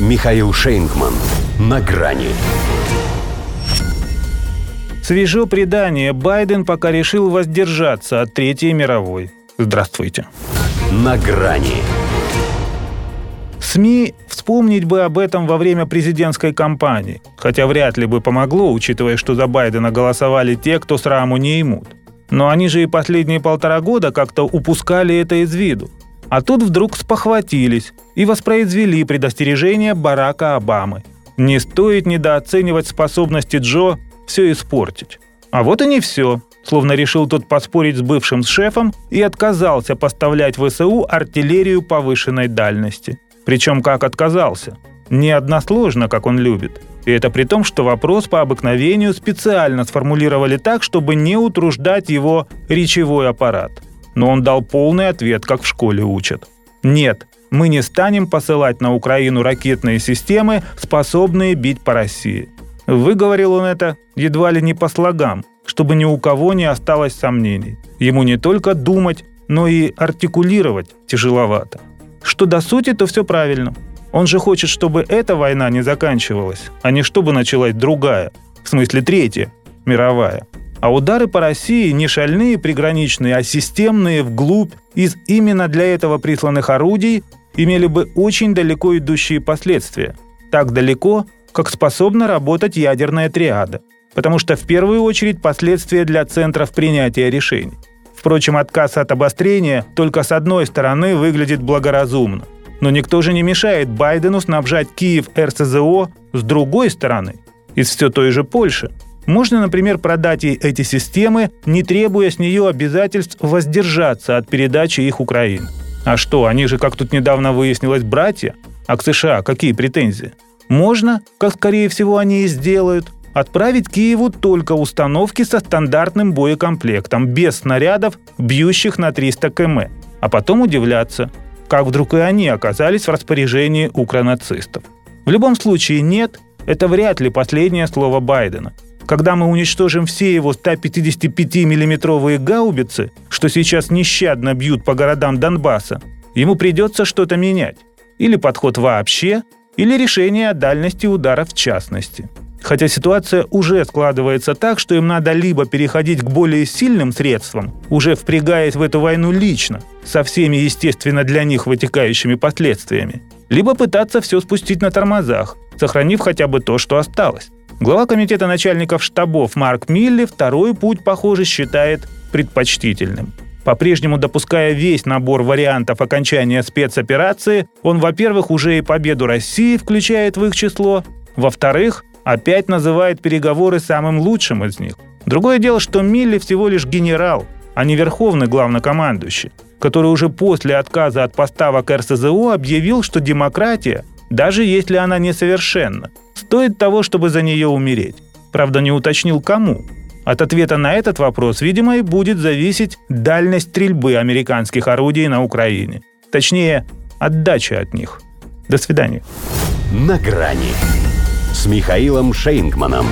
Михаил Шейнгман. На грани. Свежо предание. Байден пока решил воздержаться от Третьей мировой. Здравствуйте. На грани. СМИ вспомнить бы об этом во время президентской кампании, хотя вряд ли бы помогло, учитывая, что за Байдена голосовали те, кто сраму не имут. Но они же и последние полтора года как-то упускали это из виду. А тут вдруг спохватились и воспроизвели предостережение Барака Обамы. Не стоит недооценивать способности Джо все испортить. А вот и не все. Словно решил тот поспорить с бывшим шефом и отказался поставлять в ВСУ артиллерию повышенной дальности. Причем как отказался. Не односложно, как он любит. И это при том, что вопрос по обыкновению специально сформулировали так, чтобы не утруждать его речевой аппарат. Но он дал полный ответ, как в школе учат. Нет, мы не станем посылать на Украину ракетные системы, способные бить по России. Выговорил он это едва ли не по слогам, чтобы ни у кого не осталось сомнений. Ему не только думать, но и артикулировать тяжеловато. Что до сути, то все правильно. Он же хочет, чтобы эта война не заканчивалась, а не чтобы началась другая, в смысле третья, мировая. А удары по России не шальные приграничные, а системные вглубь из именно для этого присланных орудий имели бы очень далеко идущие последствия. Так далеко, как способна работать ядерная триада. Потому что в первую очередь последствия для центров принятия решений. Впрочем, отказ от обострения только с одной стороны выглядит благоразумно. Но никто же не мешает Байдену снабжать Киев РСЗО с другой стороны, из все той же Польши. Можно, например, продать ей эти системы, не требуя с нее обязательств воздержаться от передачи их Украине. А что, они же, как тут недавно выяснилось, братья? А к США какие претензии? Можно, как скорее всего они и сделают, отправить Киеву только установки со стандартным боекомплектом, без снарядов, бьющих на 300 км, а потом удивляться, как вдруг и они оказались в распоряжении укронацистов. В любом случае нет, это вряд ли последнее слово Байдена. Когда мы уничтожим все его 155-миллиметровые гаубицы, что сейчас нещадно бьют по городам Донбасса, ему придется что-то менять. Или подход вообще, или решение о дальности удара в частности. Хотя ситуация уже складывается так, что им надо либо переходить к более сильным средствам, уже впрягаясь в эту войну лично, со всеми, естественно, для них вытекающими последствиями, либо пытаться все спустить на тормозах, сохранив хотя бы то, что осталось. Глава комитета начальников штабов Марк Милли второй путь, похоже, считает предпочтительным. По-прежнему допуская весь набор вариантов окончания спецоперации, он, во-первых, уже и победу России включает в их число, во-вторых, опять называет переговоры самым лучшим из них. Другое дело, что Милли всего лишь генерал, а не верховный главнокомандующий, который уже после отказа от поставок РСЗО объявил, что демократия, даже если она несовершенна, стоит того, чтобы за нее умереть. Правда, не уточнил кому. От ответа на этот вопрос, видимо, и будет зависеть дальность стрельбы американских орудий на Украине. Точнее, отдача от них. До свидания. На грани с Михаилом Шейнгманом.